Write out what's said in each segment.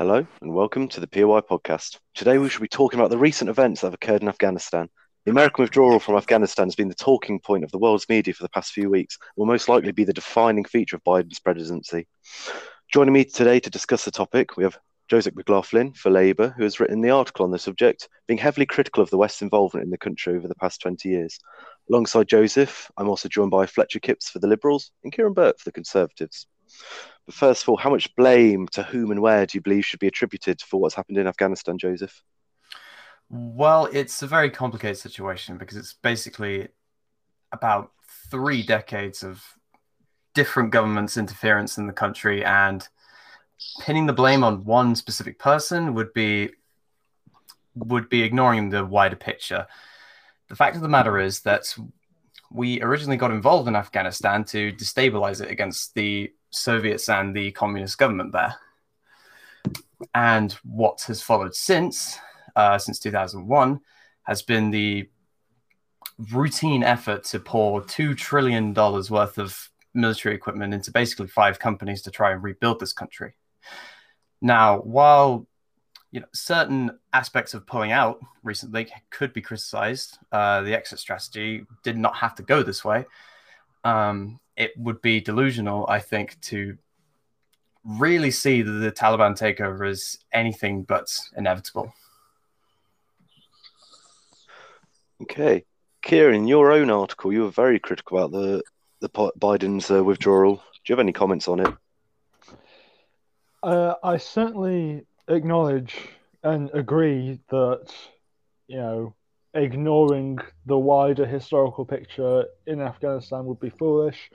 Hello and welcome to the POI podcast. Today we shall be talking about the recent events that have occurred in Afghanistan. The American withdrawal from Afghanistan has been the talking point of the world's media for the past few weeks, and will most likely be the defining feature of Biden's presidency. Joining me today to discuss the topic, we have Joseph McLaughlin for Labour, who has written the article on the subject, being heavily critical of the West's involvement in the country over the past 20 years. Alongside Joseph, I'm also joined by Fletcher Kipps for the Liberals and Kieran Burt for the Conservatives. First of all, how much blame to whom and where do you believe should be attributed for what's happened in Afghanistan, Joseph? Well, it's a very complicated situation because it's basically about three decades of different governments' interference in the country, and pinning the blame on one specific person would be would be ignoring the wider picture. The fact of the matter is that we originally got involved in Afghanistan to destabilize it against the Soviets and the communist government there. And what has followed since, uh, since 2001, has been the routine effort to pour $2 trillion worth of military equipment into basically five companies to try and rebuild this country. Now, while you know certain aspects of pulling out recently could be criticized, uh, the exit strategy did not have to go this way. Um, it would be delusional, I think, to really see the, the Taliban takeover as anything but inevitable. Okay, Kieran, your own article, you were very critical about the the Biden's uh, withdrawal. Do you have any comments on it? Uh, I certainly acknowledge and agree that you know ignoring the wider historical picture in Afghanistan would be foolish.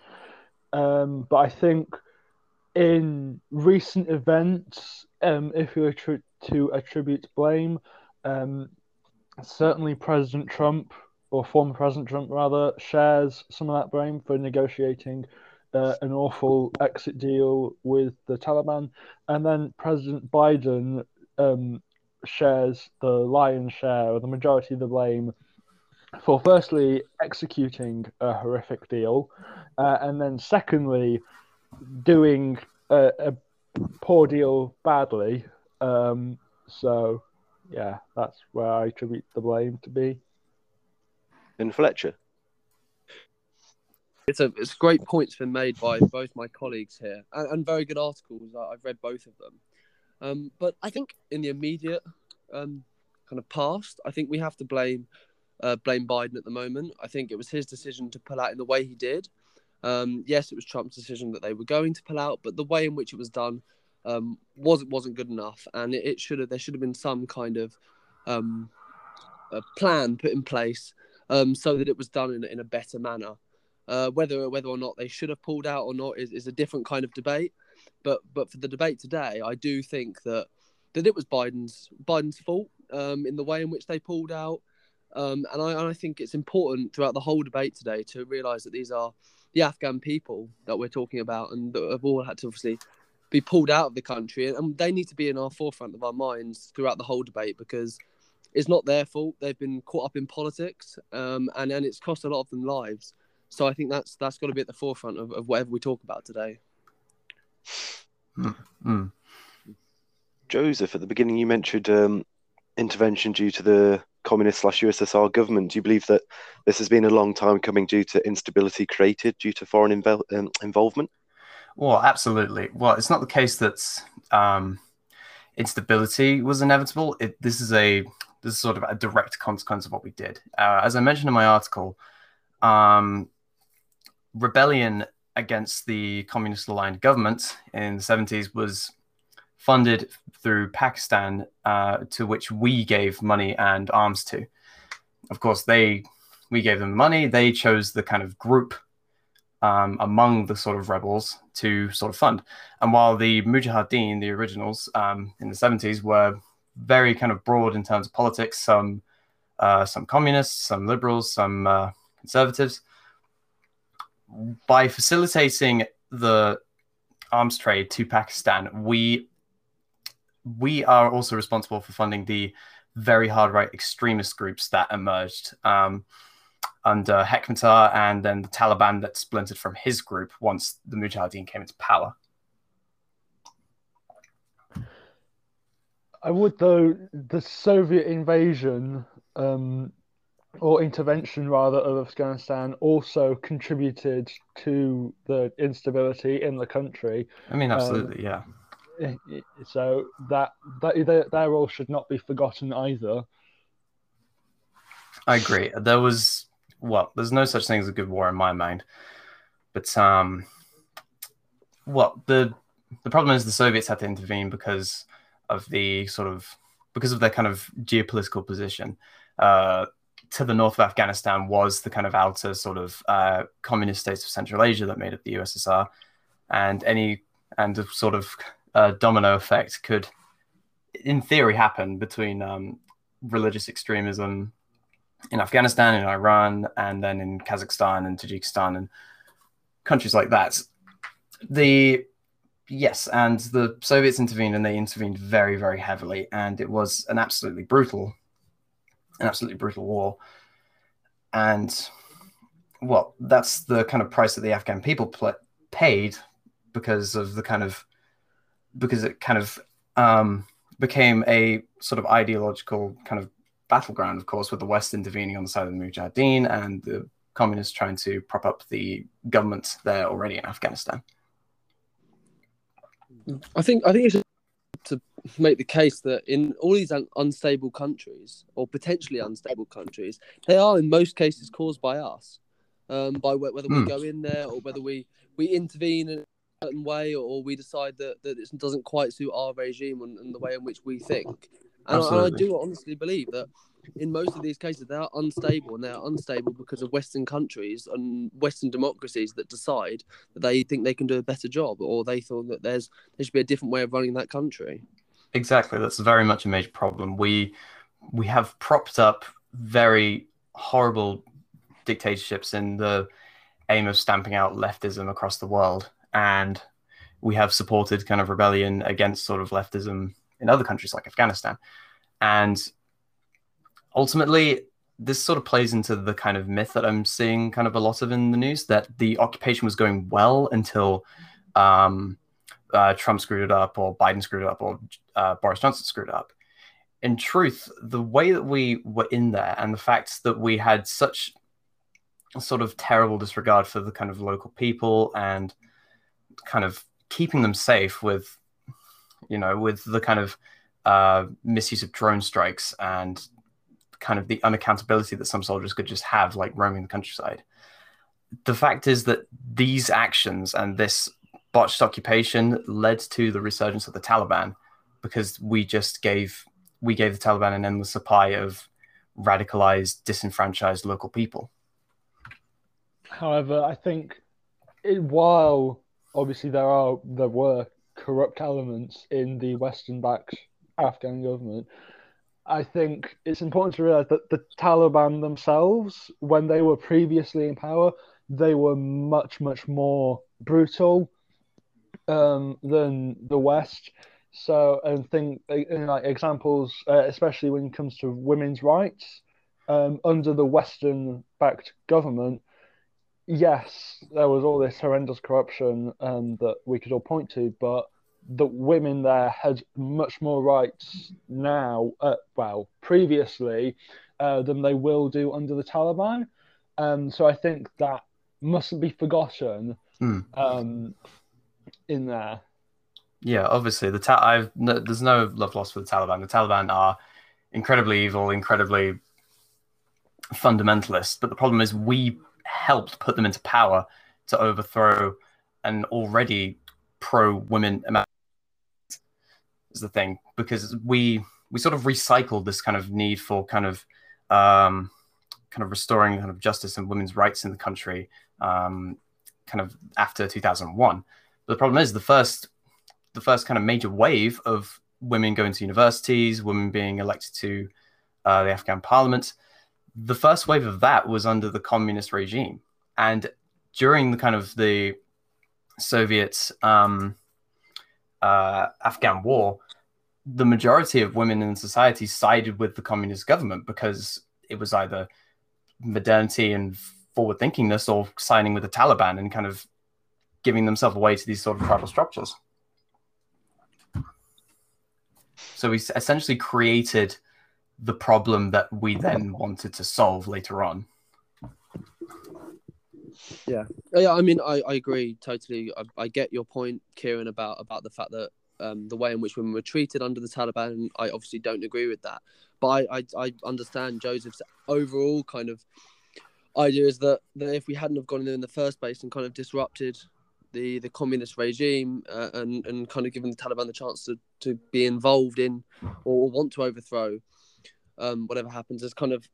Um, but I think in recent events, um, if you were to, attribute blame, um, certainly President Trump, or former President Trump rather, shares some of that blame for negotiating uh, an awful exit deal with the Taliban. And then President Biden um, shares the lion's share or the majority of the blame for firstly executing a horrific deal, uh, and then secondly doing a, a poor deal badly. Um, so, yeah, that's where I attribute the blame to be. In Fletcher. It's a it's great points been made by both my colleagues here, and, and very good articles. I've read both of them. Um, but I think in the immediate um, kind of past, I think we have to blame uh, blame Biden at the moment. I think it was his decision to pull out in the way he did. Um, yes, it was Trump's decision that they were going to pull out, but the way in which it was done um, wasn't wasn't good enough, and it, it, should have there should have been some kind of um, plan put in place um, so that it was done in, in a better manner. Uh, whether whether or not they should have pulled out or not is, is a different kind of debate. But but for the debate today, I do think that that it was Biden's Biden's fault um, in the way in which they pulled out. Um, and, I, and I think it's important throughout the whole debate today to realise that these are the Afghan people that we're talking about and that have all had to obviously be pulled out of the country. And they need to be in our forefront of our minds throughout the whole debate because it's not their fault. They've been caught up in politics um, and, and it's cost a lot of them lives. So I think that's that's got to be at the forefront of, of whatever we talk about today. Mm. Joseph, at the beginning you mentioned um, intervention due to the communist slash USSR government. Do you believe that this has been a long time coming due to instability created due to foreign um, involvement? Well, absolutely. Well, it's not the case that um, instability was inevitable. It, this is a this is sort of a direct consequence of what we did. Uh, as I mentioned in my article, um, rebellion against the communist aligned government in the 70s was funded through Pakistan, uh, to which we gave money and arms to. Of course, they we gave them money. They chose the kind of group um, among the sort of rebels to sort of fund. And while the Mujahideen, the originals um, in the 70s, were very kind of broad in terms of politics, some uh, some communists, some liberals, some uh, conservatives. By facilitating the arms trade to Pakistan, we we are also responsible for funding the very hard right extremist groups that emerged um, under Hekmatyar and then the Taliban that splintered from his group once the Mujahideen came into power. I would though the Soviet invasion um, or intervention rather of Afghanistan also contributed to the instability in the country. I mean, absolutely, um, yeah. So that that their, their role should not be forgotten either. I agree. There was well, there's no such thing as a good war in my mind, but um, well, the the problem is the Soviets had to intervene because of the sort of because of their kind of geopolitical position. Uh, to the north of Afghanistan was the kind of outer sort of uh, communist states of Central Asia that made up the USSR, and any and a sort of uh, domino effect could, in theory, happen between um, religious extremism in Afghanistan, in Iran, and then in Kazakhstan and Tajikistan and countries like that. The yes, and the Soviets intervened, and they intervened very, very heavily, and it was an absolutely brutal, an absolutely brutal war. And well, that's the kind of price that the Afghan people pl- paid because of the kind of because it kind of um, became a sort of ideological kind of battleground, of course, with the West intervening on the side of the Mujahideen and the communists trying to prop up the government there already in Afghanistan. I think I think it's make the case that in all these un- unstable countries or potentially unstable countries, they are in most cases caused by us, um, by wh- whether we mm. go in there or whether we we intervene in a certain way or, we decide that that it doesn't quite suit our regime and, and the way in which we think. And I, I, do honestly believe that in most of these cases they are unstable and they are unstable because of Western countries and Western democracies that decide that they think they can do a better job or they thought that there's there should be a different way of running that country. Exactly, that's very much a major problem. We we have propped up very horrible dictatorships in the aim of stamping out leftism across the world and we have supported kind of rebellion against sort of leftism in other countries like Afghanistan. And ultimately, this sort of plays into the kind of myth that I'm seeing kind of a lot of in the news that the occupation was going well until um, uh, Trump screwed it up, or Biden screwed it up, or uh, Boris Johnson screwed it up. In truth, the way that we were in there and the fact that we had such sort of terrible disregard for the kind of local people and kind of keeping them safe with you know, with the kind of uh, misuse of drone strikes and kind of the unaccountability that some soldiers could just have, like roaming the countryside. The fact is that these actions and this botched occupation led to the resurgence of the Taliban because we just gave we gave the Taliban an endless supply of radicalized, disenfranchised local people. However, I think it, while obviously there are there were corrupt elements in the Western backed Afghan government, I think it's important to realize that the Taliban themselves, when they were previously in power, they were much, much more brutal um, than the West. So, and think like examples, uh, especially when it comes to women's rights, um, under the Western-backed government, yes, there was all this horrendous corruption um, that we could all point to, but the women there had much more rights now, uh, well, previously, uh, than they will do under the Taliban. Um, so I think that mustn't be forgotten mm. um, in there. Yeah, obviously, the ta- I've no, there's no love lost for the Taliban. The Taliban are incredibly evil, incredibly fundamentalist. But the problem is, we helped put them into power to overthrow an already pro women is the thing because we we sort of recycled this kind of need for kind of um, kind of restoring kind of justice and women's rights in the country um, kind of after 2001 but the problem is the first the first kind of major wave of women going to universities women being elected to uh, the afghan parliament the first wave of that was under the communist regime. And during the kind of the soviet um, uh, afghan war the majority of women in society sided with the communist government because it was either modernity and forward thinkingness or signing with the Taliban and kind of giving themselves away to these sort of tribal structures. So we essentially created the problem that we then wanted to solve later on. Yeah, yeah. I mean, I, I agree totally. I, I get your point, Kieran, about about the fact that um, the way in which women were treated under the Taliban. I obviously don't agree with that, but I, I, I understand Joseph's overall kind of idea is that, that if we hadn't have gone in there in the first place and kind of disrupted the the communist regime uh, and and kind of giving the Taliban the chance to to be involved in or want to overthrow um, whatever happens has kind of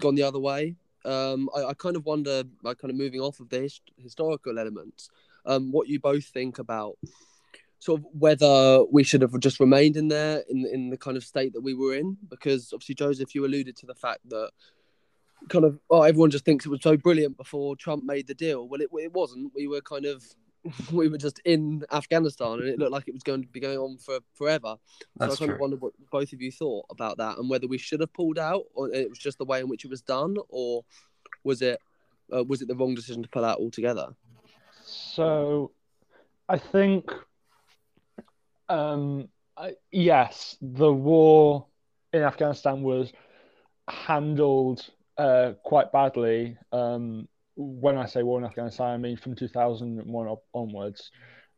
gone the other way. Um, I, I, kind of wonder, like, kind of moving off of the his, historical elements, um, what you both think about sort of whether we should have just remained in there in in the kind of state that we were in, because obviously Joseph, you alluded to the fact that kind of oh everyone just thinks it was so brilliant before Trump made the deal. Well, it it wasn't. We were kind of we were just in Afghanistan, and it looked like it was going to be going on for forever. That's so I kind true. of wonder what both of you thought about that, and whether we should have pulled out, or it was just the way in which it was done, or was it uh, was it the wrong decision to pull out altogether? So, I think, um, I, yes, the war in Afghanistan was handled uh, quite badly. Um, when I say war in Afghanistan, I mean from 2001 onwards.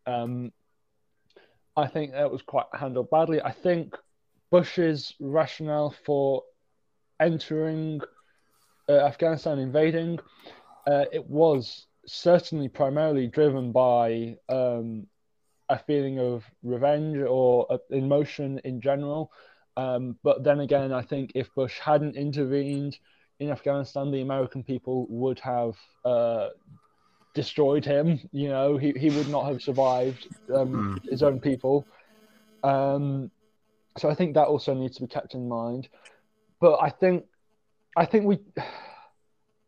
Um, I think that was quite handled badly. I think Bush's rationale for entering uh, Afghanistan, invading, uh, it was certainly primarily driven by um, a feeling of revenge or uh, emotion in general. Um, but then again, I think if Bush hadn't intervened in Afghanistan, the American people would have uh, destroyed him. You know, he, he would not have survived um, Mm. his own people. Um, so I think that also needs to be kept in mind. But I think, I think we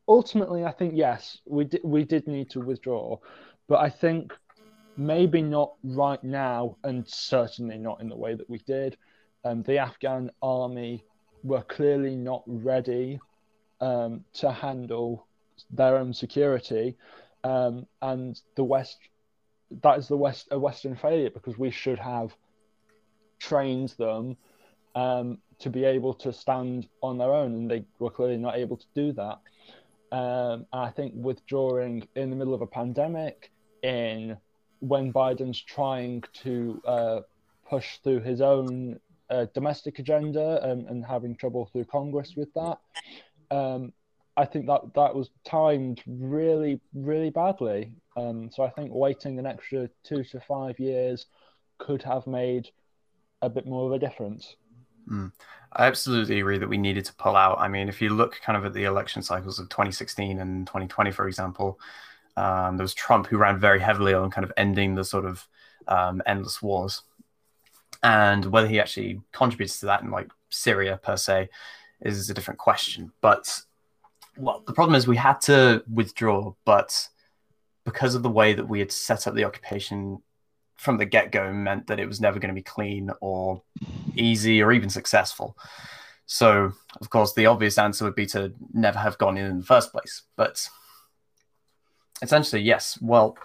ultimately, I think yes, we did we did need to withdraw, but I think maybe not right now, and certainly not in the way that we did. Um, the Afghan army were clearly not ready um, to handle their own security, um, and the West. That is the West a Western failure because we should have trained them um, to be able to stand on their own, and they were clearly not able to do that. Um, and I think withdrawing in the middle of a pandemic, in when Biden's trying to uh, push through his own uh, domestic agenda and, and having trouble through Congress with that, um, I think that that was timed really, really badly. Um, so I think waiting an extra two to five years could have made a bit more of a difference. I absolutely agree that we needed to pull out. I mean, if you look kind of at the election cycles of 2016 and 2020, for example, um, there was Trump who ran very heavily on kind of ending the sort of um, endless wars. And whether he actually contributes to that in like Syria per se is a different question. But well, the problem is we had to withdraw, but because of the way that we had set up the occupation from the get go meant that it was never going to be clean or easy or even successful. So, of course, the obvious answer would be to never have gone in in the first place. But essentially, yes. Well,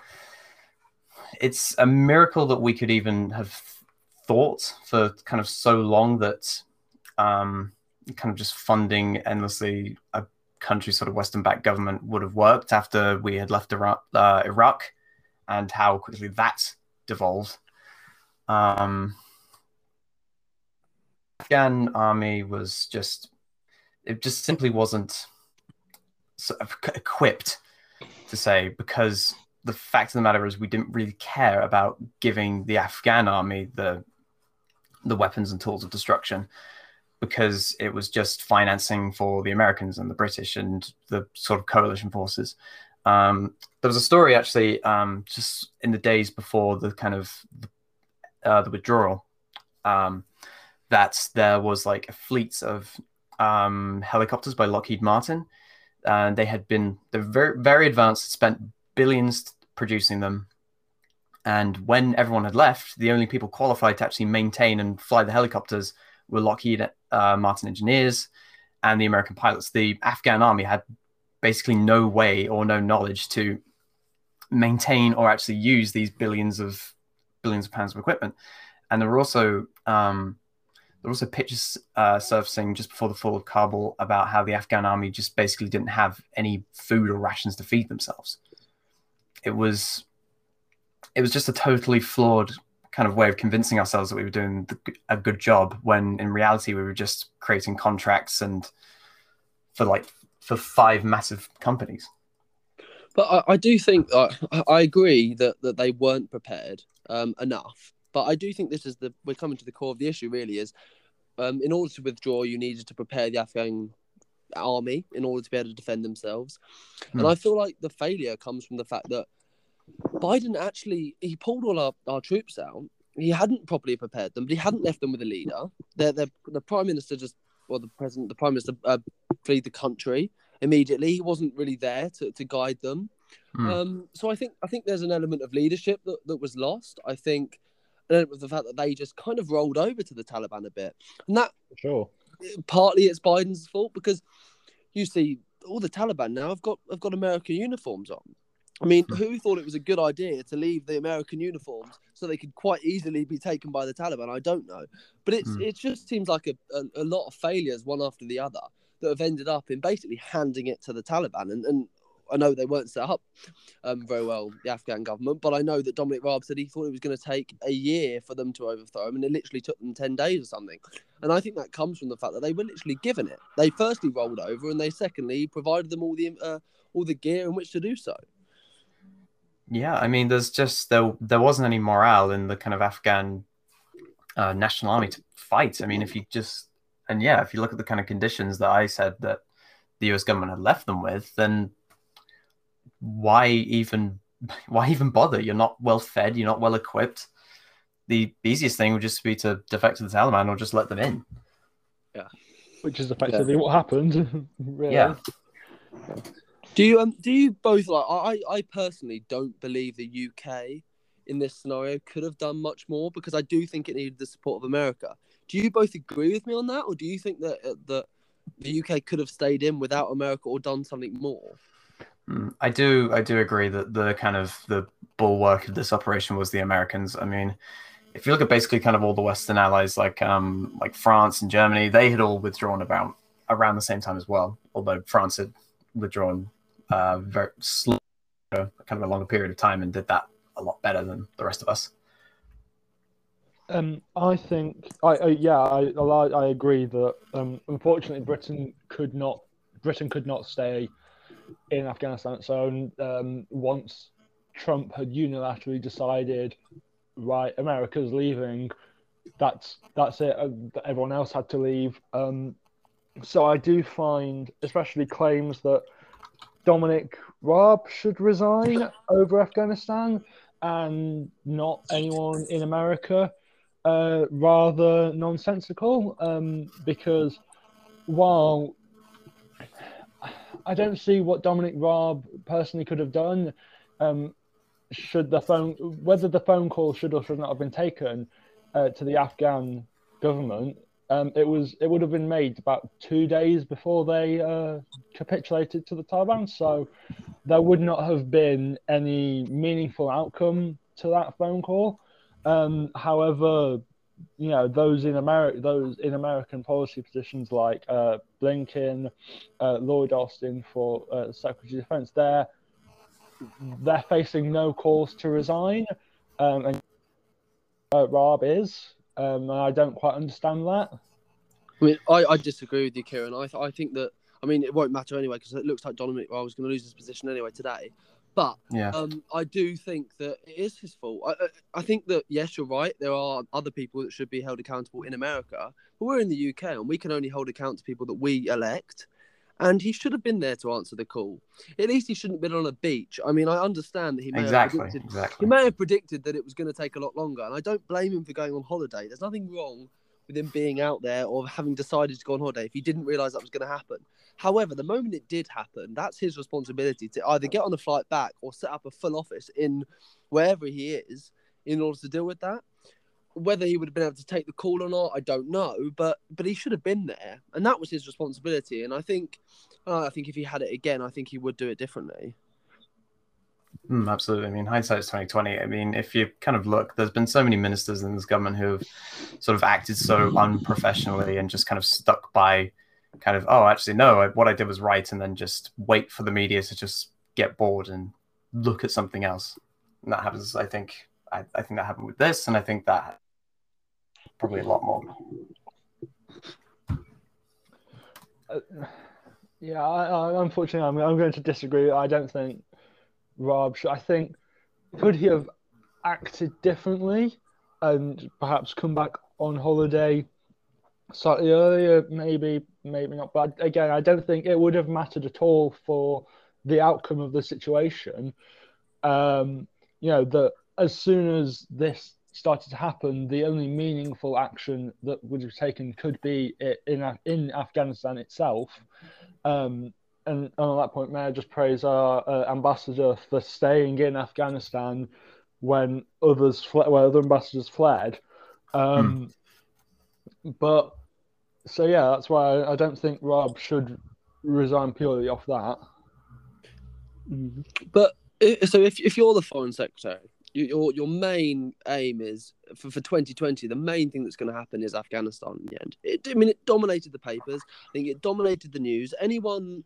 it's a miracle that we could even have thought for kind of so long that um, kind of just funding endlessly a country sort of Western backed government would have worked after we had left Iraq, uh, Iraq and how quickly that devolved. Um, Afghan army was just it just simply wasn't sort of equipped to say because the fact of the matter is we didn't really care about giving the Afghan army the the weapons and tools of destruction because it was just financing for the Americans and the British and the sort of coalition forces. Um, there was a story actually um, just in the days before the kind of uh, the withdrawal um, that there was like a fleet of um, helicopters by Lockheed Martin, and they had been they're very very advanced, spent billions producing them, and when everyone had left, the only people qualified to actually maintain and fly the helicopters were Lockheed uh, Martin engineers and the American pilots. The Afghan army had basically no way or no knowledge to maintain or actually use these billions of billions of pounds of equipment. And there were also um, there were also pictures uh, surfacing just before the fall of Kabul about how the Afghan army just basically didn't have any food or rations to feed themselves. It was, it was just a totally flawed kind of way of convincing ourselves that we were doing a good job when in reality we were just creating contracts and for like for five massive companies. But I, I do think uh, I agree that, that they weren't prepared um, enough. But I do think this is the we're coming to the core of the issue. Really, is um, in order to withdraw, you needed to prepare the Afghan army in order to be able to defend themselves. Hmm. And I feel like the failure comes from the fact that Biden actually he pulled all our, our troops out. He hadn't properly prepared them, but he hadn't left them with a leader. The the prime minister just, well, the president, the prime minister, uh, fled the country immediately. He wasn't really there to, to guide them. Hmm. Um, so I think I think there's an element of leadership that, that was lost. I think and with the fact that they just kind of rolled over to the Taliban a bit, and that sure partly it's Biden's fault because you see all the Taliban now have got have got American uniforms on. I mean, hmm. who thought it was a good idea to leave the American uniforms so they could quite easily be taken by the Taliban? I don't know, but it's mm. it just seems like a, a, a, lot of failures one after the other that have ended up in basically handing it to the Taliban. And, and I know they weren't set up um, very well, the Afghan government, but I know that Dominic Raab said he thought it was going to take a year for them to overthrow him, and it literally took them 10 days or something. And I think that comes from the fact that they were literally given it. They firstly rolled over, and they secondly provided them all the uh, all the gear in which to do so. Yeah, I mean, there's just there there wasn't any morale in the kind of Afghan uh, national army to fight. I mean, if you just and yeah, if you look at the kind of conditions that I said that the U.S. government had left them with, then why even why even bother? You're not well fed. You're not well equipped. The easiest thing would just be to defect to the Taliban or just let them in. Yeah, which is effectively yeah. what happened. really. Yeah. Do you um do you both like I I personally don't believe the UK in this scenario could have done much more because I do think it needed the support of America. Do you both agree with me on that, or do you think that uh, that the UK could have stayed in without America or done something more? Mm, I do, I do agree that the kind of the bulwark of this operation was the Americans. I mean, if you look at basically kind of all the Western allies, like um, like France and Germany, they had all withdrawn about around the same time as well. Although France had withdrawn uh, very slow, kind of a longer period of time, and did that a lot better than the rest of us. Um, I think, I, yeah, I, I agree that um, unfortunately Britain could not Britain could not stay in Afghanistan. So um, once Trump had unilaterally decided, right, America's leaving, that's that's it. Uh, everyone else had to leave. Um, so I do find, especially claims that Dominic Raab should resign over Afghanistan and not anyone in America, uh, rather nonsensical. Um, because while I don't see what Dominic Raab personally could have done. Um, should the phone, whether the phone call should or should not have been taken uh, to the Afghan government, um, it was it would have been made about two days before they uh, capitulated to the Taliban. So there would not have been any meaningful outcome to that phone call. Um, however, you know those in America, those in American policy positions like uh, Blinken, uh, Lloyd Austin for uh, Secretary of Defense, they're they're facing no calls to resign, um, and uh, Raab is. Um, I don't quite understand that. I mean, I, I disagree with you, Kieran. I, th- I think that I mean it won't matter anyway because it looks like Dominic Raab was going to lose his position anyway today. But yeah. um, I do think that it is his fault. I, I think that yes, you're right. There are other people that should be held accountable in America, but we're in the UK and we can only hold account to people that we elect. And he should have been there to answer the call. At least he shouldn't have been on a beach. I mean, I understand that he may exactly, have predicted, exactly. he may have predicted that it was going to take a lot longer, and I don't blame him for going on holiday. There's nothing wrong with him being out there or having decided to go on holiday if he didn't realize that was going to happen. However, the moment it did happen, that's his responsibility to either get on the flight back or set up a full office in wherever he is in order to deal with that. Whether he would have been able to take the call or not, I don't know. But but he should have been there, and that was his responsibility. And I think, uh, I think if he had it again, I think he would do it differently. Mm, absolutely. I mean, hindsight's twenty twenty. I mean, if you kind of look, there's been so many ministers in this government who have sort of acted so unprofessionally and just kind of stuck by, kind of, oh, actually, no, what I did was right, and then just wait for the media to just get bored and look at something else. And that happens. I think. I, I think that happened with this, and I think that probably a lot more. Uh, yeah, I, I, unfortunately, I'm, I'm going to disagree. I don't think Raab should. I think could he have acted differently and perhaps come back on holiday slightly earlier? Maybe, maybe not. But again, I don't think it would have mattered at all for the outcome of the situation. Um, you know that as soon as this started to happen, the only meaningful action that would have taken could be in in Afghanistan itself. Um, and, and, on that point, may I just praise our uh, ambassador for staying in Afghanistan when others fled, when other ambassadors fled. Um, mm. But so yeah, that's why I, I, don't think Raab should resign purely off that. Mm-hmm. But so if if you're the foreign secretary your your main aim is for, for 2020 the main thing that's going to happen is afghanistan in the end. It, i mean it dominated the papers. I think it dominated the news. Anyone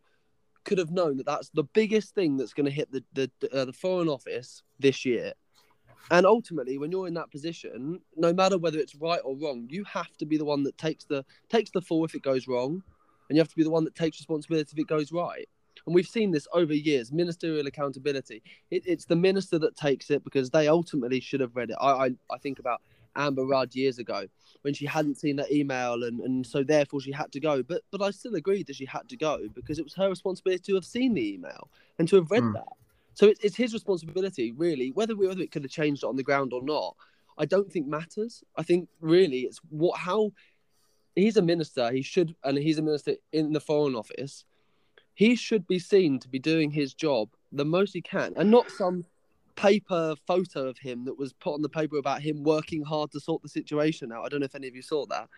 could have known that that's the biggest thing that's going to hit the the, uh, the foreign office this year. And ultimately when you're in that position no matter whether it's right or wrong you have to be the one that takes the takes the fall if it goes wrong and you have to be the one that takes responsibility if it goes right and we've seen this over years ministerial accountability. It, it's the minister that takes it because they ultimately should have read it. I i, I think about amber rudd years ago when she hadn't seen that email and, and so therefore she had to go. But but i still agreed that she had to go because it was her responsibility to have seen the email and to have read mm. that. So it, it's his responsibility really whether we, whether it could have changed it on the ground or not i don't think matters. I think really it's what how he's a minister he should and he's a minister in the foreign office he should be seen to be doing his job the most he can and not some paper photo of him that was put on the paper about him working hard to sort the situation out. I don't know if any of you saw that,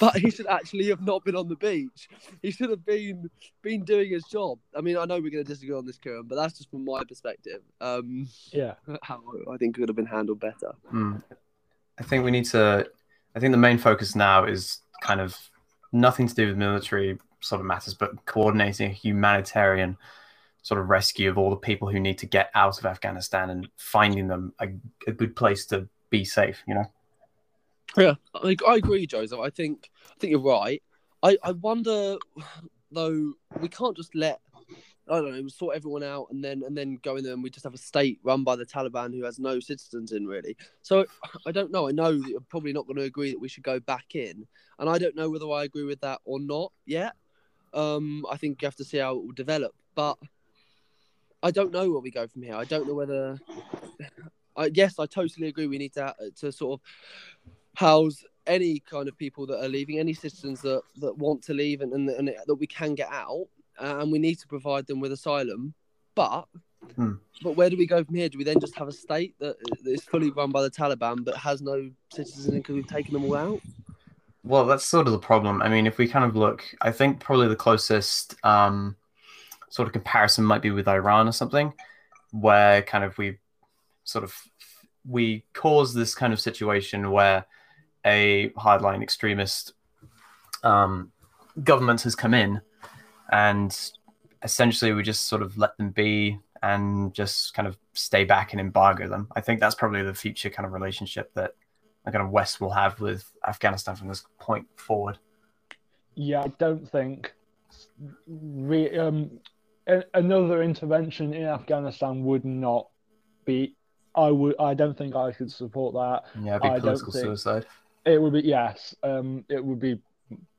but he should actually have not been on the beach. He should have been been doing his job. I mean, I know we're going to disagree on this, Kieran, but that's just from my perspective. Um, yeah, how I think it could have been handled better. Hmm. I think we need to. I think the main focus now is kind of nothing to do with military sort of matters, but coordinating a humanitarian sort of rescue of all the people who need to get out of Afghanistan and finding them a, a good place to be safe. You know. Yeah, I, I agree, Joseph. I think I think you're right. I, I wonder though we can't just let I don't know sort everyone out and then and then go in there and we just have a state run by the Taliban who has no citizens in really. So I don't know. I know you're probably not going to agree that we should go back in, and I don't know whether I agree with that or not yet. Um, I think you have to see how it will develop, but I don't know where we go from here. I don't know whether. I, yes, I totally agree. We need to to sort of house any kind of people that are leaving, any citizens that, that want to leave, and, and, and that we can get out, uh, and we need to provide them with asylum. But hmm. but where do we go from here? Do we then just have a state that is fully run by the Taliban but has no citizens because we've taken them all out? Well, that's sort of the problem. I mean, if we kind of look, I think probably the closest um, sort of comparison might be with Iran or something, where kind of we sort of we cause this kind of situation where a hardline extremist um, government has come in and essentially we just sort of let them be and just kind of stay back and embargo them. I think that's probably the future kind of relationship that the kind of West will have with Afghanistan from this point forward. Yeah, I don't think re- um, another intervention in Afghanistan would not be. I would. I don't think I could support that. Yeah, be political suicide. It would be yes. Um, it would be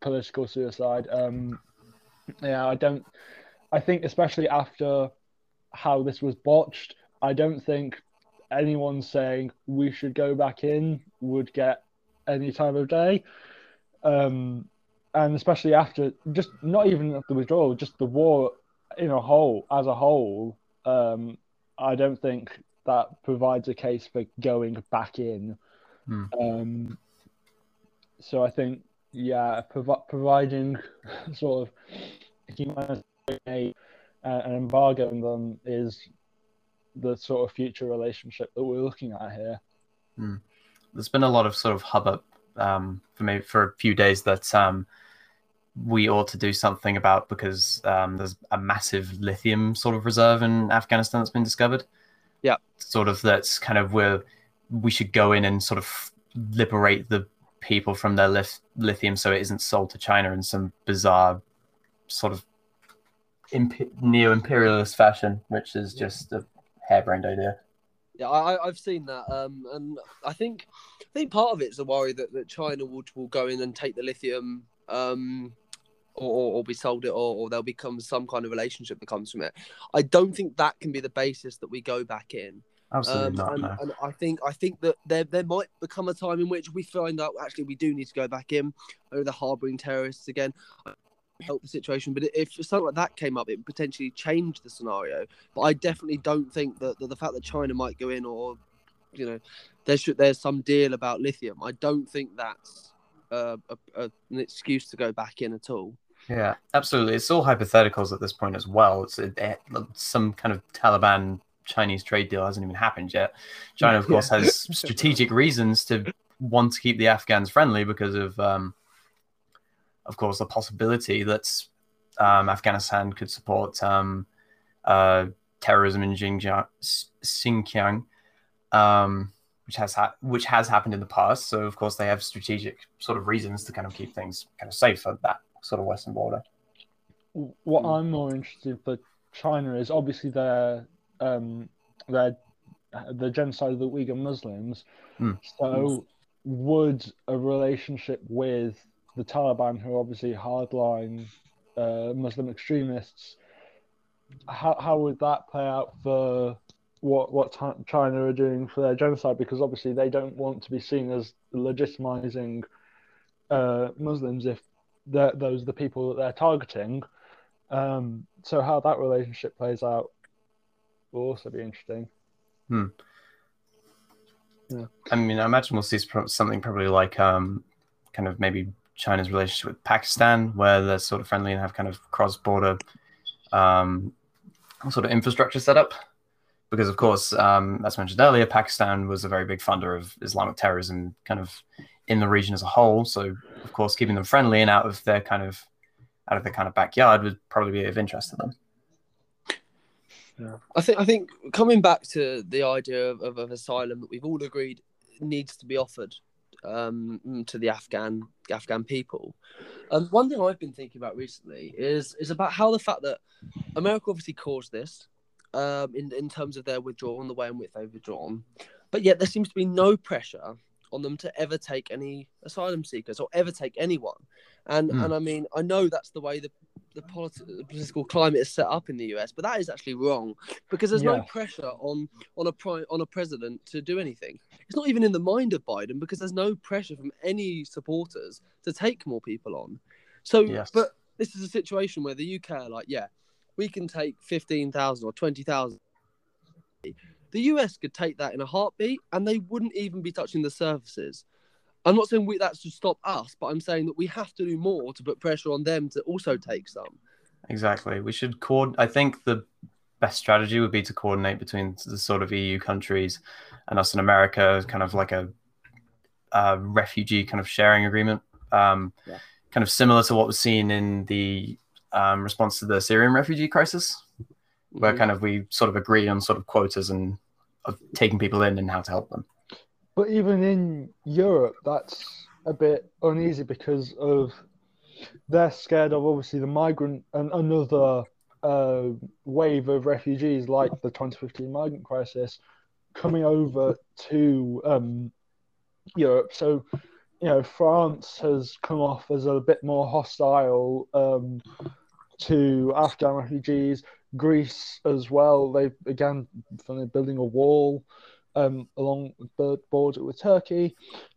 political suicide. Um, yeah, I don't. I think especially after how this was botched, I don't think anyone saying we should go back in would get any time of day. Um, and especially after just not even the withdrawal, just the war in a whole as a whole, um, I don't think that provides a case for going back in. Hmm. Um, so I think, yeah, prov- providing sort of humanitarian aid uh, and embargoing them is the sort of future relationship that we're looking at here. Hmm. There's been a lot of sort of hubbub um, for me for a few days that um, we ought to do something about because um, there's a massive lithium sort of reserve in Afghanistan that's been discovered. Yeah, sort of that's kind of where we should go in and sort of liberate the people from their lith- lithium so it isn't sold to China in some bizarre sort of imp- neo imperialist fashion, which is just a harebrained idea. Yeah, I, I've seen that, um, and I think I think part of it's a worry that, that China will will go in and take the lithium, um, or, or, or be sold it, or, or there'll become some kind of relationship that comes from it. I don't think that can be the basis that we go back in. Absolutely Um, not. and, no. and I think I think that there there might become a time in which we find out actually we do need to go back in. Oh, they're harboring terrorists again. Help the situation, but if something like that came up, it would potentially change the scenario. But I definitely don't think that, that the fact that China might go in, or you know, there should there's some deal about lithium. I don't think that's uh, a, a, an excuse to go back in at all. Yeah, absolutely. It's all hypotheticals at this point as well. It's it, it- some kind of Taliban Chinese trade deal hasn't even happened yet. China, of course, has strategic reasons to want to keep the Afghans friendly because of, um, of course, the possibility that um, Afghanistan could support um, uh, terrorism in Xinjiang, Xinjiang um, which has ha- which has happened in the past. So, of course, they have strategic sort of reasons to kind of keep things kind of safe at that sort of western border. What Mm. I'm more interested for China is obviously their um their the genocide of the Uyghur Muslims. Mm. So would a relationship with the Taliban, who are obviously hardline uh, Muslim extremists, how how would that play out for what what China are doing for their genocide? Because obviously they don't want to be seen as legitimizing uh, Muslims if those are the people that they're targeting. Um, so how that relationship plays out will also be interesting. I mean, I imagine we'll see something probably like um, kind of maybe China's relationship with Pakistan, where they're sort of friendly and have kind of cross-border um, sort of infrastructure set up. Because of course, um, as mentioned earlier, Pakistan was a very big funder of Islamic terrorism, kind of in the region as a whole. So, of course, keeping them friendly and out of their kind of out of their kind of backyard would probably be of interest to them. I think I think coming back to the idea of, of, of asylum that we've all agreed needs to be offered um, to the Afghan Afghan people. And one thing I've been thinking about recently is is about how the fact that America obviously caused this um, in in terms of their withdrawal and the way in which they've withdrawn, but yet there seems to be no pressure on them to ever take any asylum seekers or ever take anyone. And Hmm. and I mean I know that's the way the the, politi- the political climate is set up in the US, but that is actually wrong because there's no pressure on on a pri- on a president to do anything. It's not even in the mind of Biden because there's no pressure from any supporters to take more people on. So, Yes. but this is a situation where the UK are like, yeah, we can take fifteen thousand or twenty thousand. The US could take that in a heartbeat, and they wouldn't even be touching the surfaces. I'm not saying we, that should stop us, but I'm saying that we have to do more to put pressure on them to also take some. Exactly. We should coordinate. I think the best strategy would be to coordinate between the sort of EU countries and us in America, kind of like a, a refugee kind of sharing agreement, um, Yeah. kind of similar to what was seen in the um, response to the Syrian refugee crisis, where Mhm. kind of we sort of agree on sort of quotas and of taking people in and how to help them. But even in Europe, that's a bit uneasy because of they're scared of obviously the migrant and another uh, wave of refugees like the 2015 migrant crisis coming over to um, Europe. So, you know, France has come off as a bit more hostile um, to Afghan refugees. Greece as well. They began building a wall um, along the border with Turkey.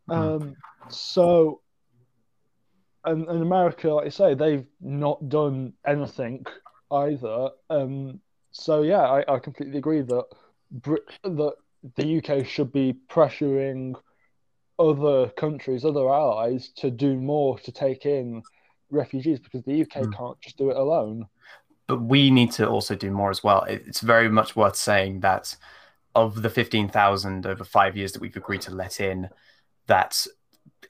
Um, so, and, and America, like I say, they've not done anything either. Um, so yeah, I, I completely agree that Brit- that the UK should be pressuring other countries, other allies, to do more to take in refugees because the UK Mm. can't just do it alone. But we need to also do more as well. It's very much worth saying that of the 15,000 over five years that we've agreed to let in, that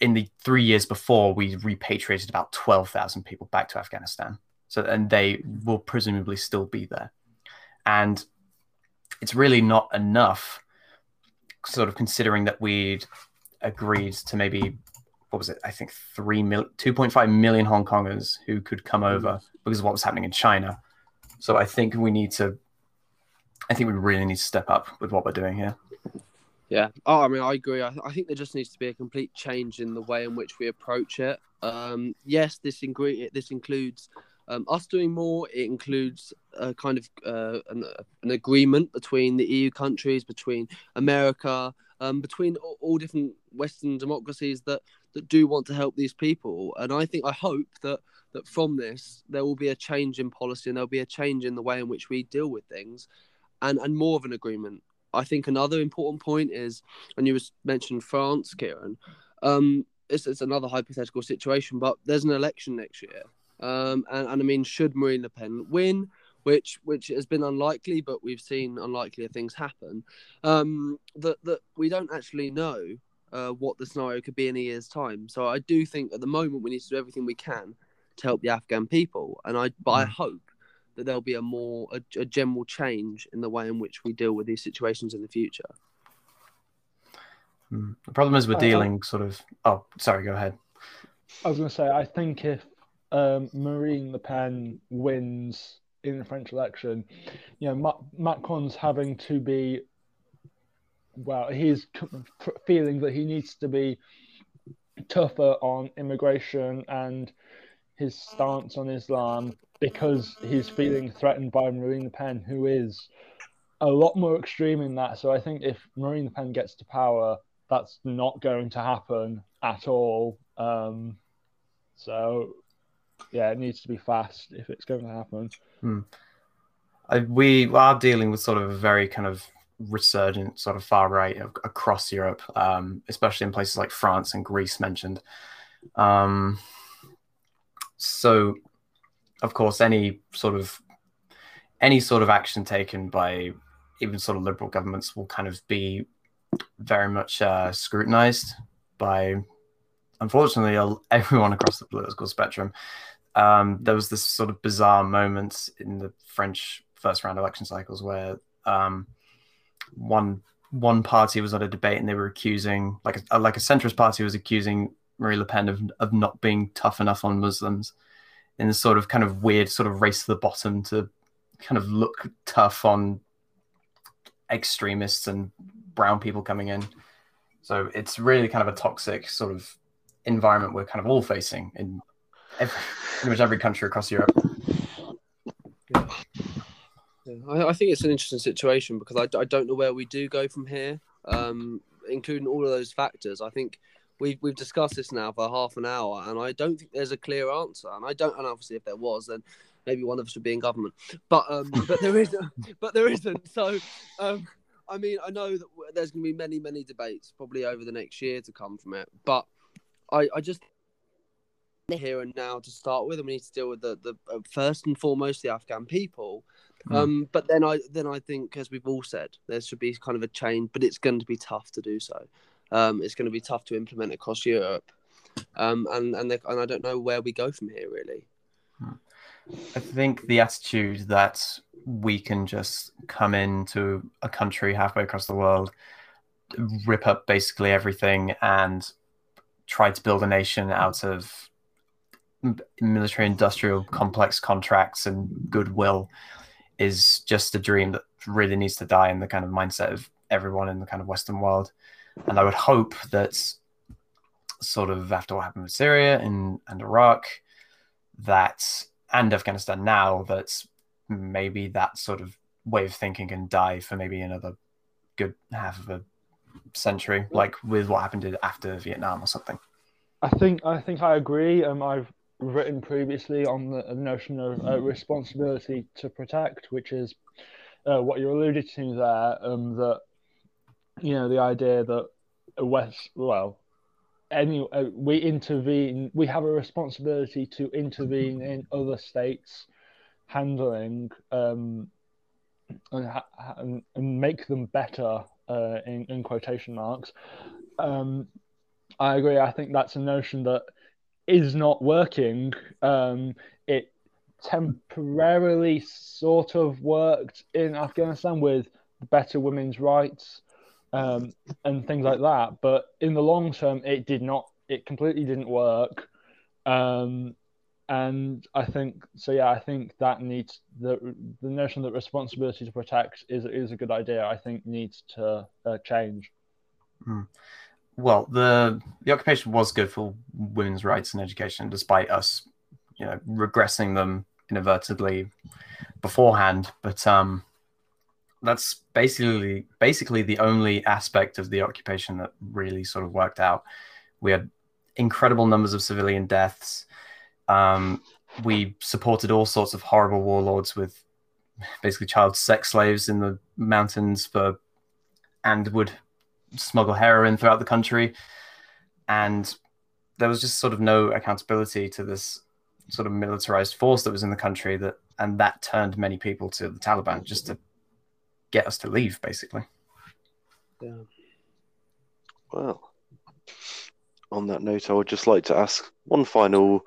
in the three years before, we repatriated about 12,000 people back to Afghanistan. So, and they will presumably still be there. And it's really not enough, sort of considering that we'd agreed to maybe, what was it? I think 3 mil, 2.5 million Hong Kongers who could come over mm. because of what was happening in China. So I think we need to, I think we really need to step up with what we're doing here. Yeah. Oh, I mean, I agree. I, I think there just needs to be a complete change in the way in which we approach it. Um, yes, this ingre- this includes um, us doing more. It includes a kind of uh, an, an, agreement between the EU countries, between America, um, between all, all, different Western democracies that that do want to help these people. And I think I hope that that from this there will be a change in policy and there'll be a change in the way in which we deal with things, and and more of an agreement. I think another important point is, and you mentioned France, Kieran. Um, it's, it's another hypothetical situation, but there's an election next year, um, and, and I mean, should Marine Le Pen win, which which has been unlikely, but we've seen unlikelier things happen. Um, that that we don't actually know uh, what the scenario could be in a year's time. So I do think at the moment we need to do everything we can to help the Afghan people, and I but mm. I hope that there'll be a more a, a general change in the way in which we deal with these situations in the future. Hmm. The problem is we're uh, dealing sort of. Oh, sorry. Go ahead. I was going to say, I think if um, Marine Le Pen wins in the French election, you know, Macron's having to be. Well, he's feeling that he needs to be tougher on immigration and his stance on Islam because he's feeling threatened by Marine Le Pen, who is a lot more extreme in that. So I think if Marine Le Pen gets to power, that's not going to happen at all. Um, so yeah, it needs to be fast if it's going to happen. Hmm. I, we are dealing with sort of a very kind of resurgent sort of far right across Europe, um, especially in places like France and Greece mentioned. Um, so of course, any sort of any sort of action taken by even sort of liberal governments will kind of be very much uh, scrutinized by, unfortunately, everyone across the political spectrum. Um, there was this sort of bizarre moment in the French first round election cycles where um, one one party was at a debate and they were accusing, like a, like a centrist party was accusing Marine Le Pen of, of not being tough enough on Muslims in this sort of kind of weird sort of race to the bottom to kind of look tough on extremists and brown people coming in. So it's really kind of a toxic sort of environment we're kind of all facing in every, pretty much every country across Europe. Yeah. yeah. I, I, think it's an interesting situation because I, I don't know where we do go from here, um, including all of those factors. I think we've we've discussed this now for half an hour, and I don't think there's a clear answer. And I don't, and obviously, if there was, then maybe one of us would be in government. But um, but there isn't. But there isn't. So um, I mean, I know that there's going to be many many debates probably over the next year to come from it. But I I just here and now to start with, and we need to deal with the the uh, first and foremost the Afghan people. Mm. Um, but then I then I think, as we've all said, there should be kind of a change, but it's going to be tough to do so um, it's going to be tough to implement across Europe. Um, and and, and I don't know where we go from here really. I think the attitude that we can just come into a country halfway across the world, rip up basically everything, and try to build a nation out of military industrial complex contracts and goodwill is just a dream that really needs to die in the kind of mindset of everyone in the kind of Western world. And I would hope that sort of after what happened with Syria and, and Iraq, that and Afghanistan now, that maybe that sort of way of thinking can die for maybe another good half of a century, like with what happened after Vietnam or something. I think I think I agree. Um, I've written previously on the notion of uh, responsibility to protect, which is uh, what you alluded to there. Um, that you know, the idea that West, well, any uh, we intervene, we have a responsibility to intervene in other states handling um, and, and, and, make them better uh, in, in quotation marks. Um, I agree. I think that's a notion that is not working. Um, it temporarily sort of worked in Afghanistan with better women's rights um, and things like that, but in the long term, it did not. It completely didn't work. Um, and I think so. Yeah, I think that needs the the notion that responsibility to protect is is a good idea. I think needs to uh, change. Mm. Well, the the occupation was good for women's rights and education, despite us, you know, regressing them inadvertently beforehand. But um, that's basically basically the only aspect of the occupation that really sort of worked out. We had incredible numbers of civilian deaths um, we supported all sorts of horrible warlords with basically child sex slaves in the mountains for, and would smuggle heroin throughout the country. And there was just sort of no accountability to this sort of militarized force that was in the country that and that turned many people to the Taliban just to get us to leave basically. Yeah. Well, on that note, I would just like to ask one final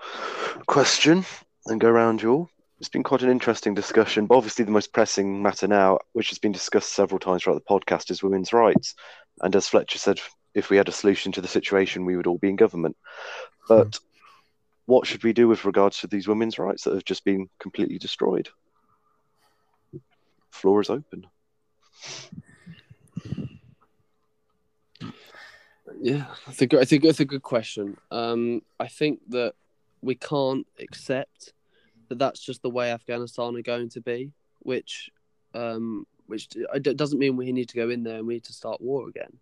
question and go around you all. It's been quite an interesting discussion, but obviously the most pressing matter now, which has been discussed several times throughout the podcast, is women's rights. And as Fletcher said, if we had a solution to the situation, we would all be in government. But mm. what should we do with regards to these women's rights that have just been completely destroyed? Floor is open. Yeah, I think I think it's a good question. Um, I think that we can't accept that that's just the way Afghanistan are going to be, which um, which doesn't mean we need to go in there and we need to start war again.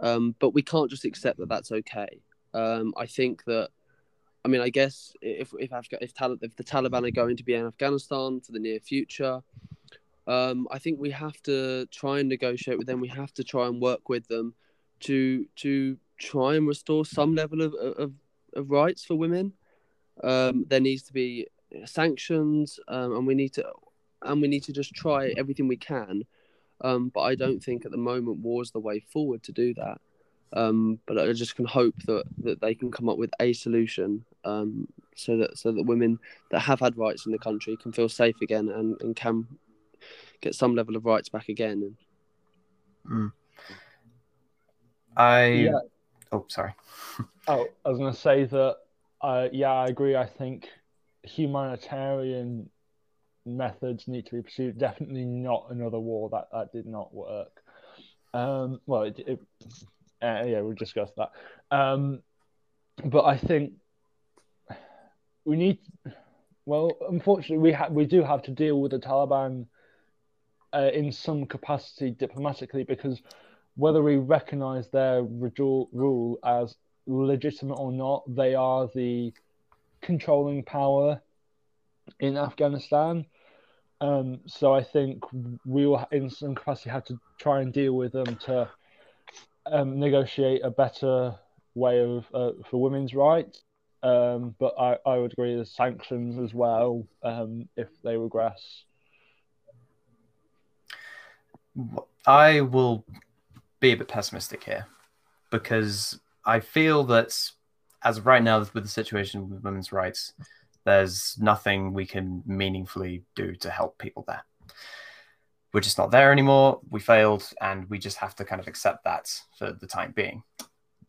Um, but we can't just accept that that's okay. Um, I think that, I mean, I guess if if Afga- if, Tal- if the Taliban are going to be in Afghanistan for the near future, um, I think we have to try and negotiate with them. We have to try and work with them to to try and restore some level of of, of rights for women. Um, there needs to be sanctions, um, and we need to and we need to just try everything we can. Um, but I don't think at the moment war is the way forward to do that. Um, but I just can hope that, that they can come up with a solution um, so that so that women that have had rights in the country can feel safe again and, and can get some level of rights back again. Mm. I. Yeah. Oh, sorry. oh, I was going to say that. Uh, yeah, I agree. I think humanitarian methods need to be pursued. Definitely not another war. That that did not work. Um, well, it, it, uh, yeah, we'll discuss that. Um, but I think we need. Well, unfortunately, we ha- we do have to deal with the Taliban uh, in some capacity diplomatically because whether we recognize their rule as legitimate or not, they are the controlling power in Afghanistan. Um, so I think we will, in some capacity, have to try and deal with them to um, negotiate a better way of uh, for women's rights. Um, but I, I would agree with sanctions as well um, if they regress. I will be a bit pessimistic here because I feel that as of right now, with the situation with women's rights, there's nothing we can meaningfully do to help people there. We're just not there anymore. We failed, and we just have to kind of accept that for the time being.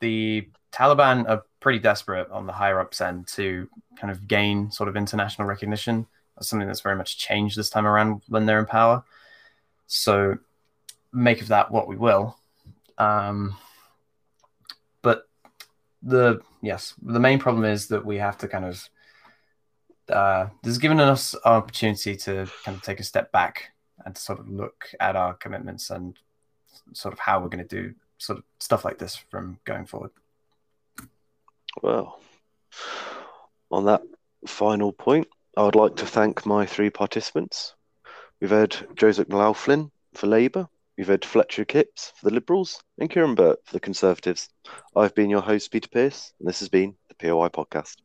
The Taliban are pretty desperate on the higher ups end to kind of gain sort of international recognition. That's something that's very much changed this time around when they're in power. So make of that what we will. Um, but the yes, the main problem is that we have to kind of uh, this has given us an opportunity to kind of take a step back and to sort of look at our commitments and sort of how we're going to do sort of stuff like this from going forward. Well, on that final point, I would like to thank my three participants. We've had Joseph McLaughlin for Labour, We've had Fletcher Kipps for the Liberals and Kieran Burt for the Conservatives. I've been your host, Peter Pearce, and this has been the POI Podcast.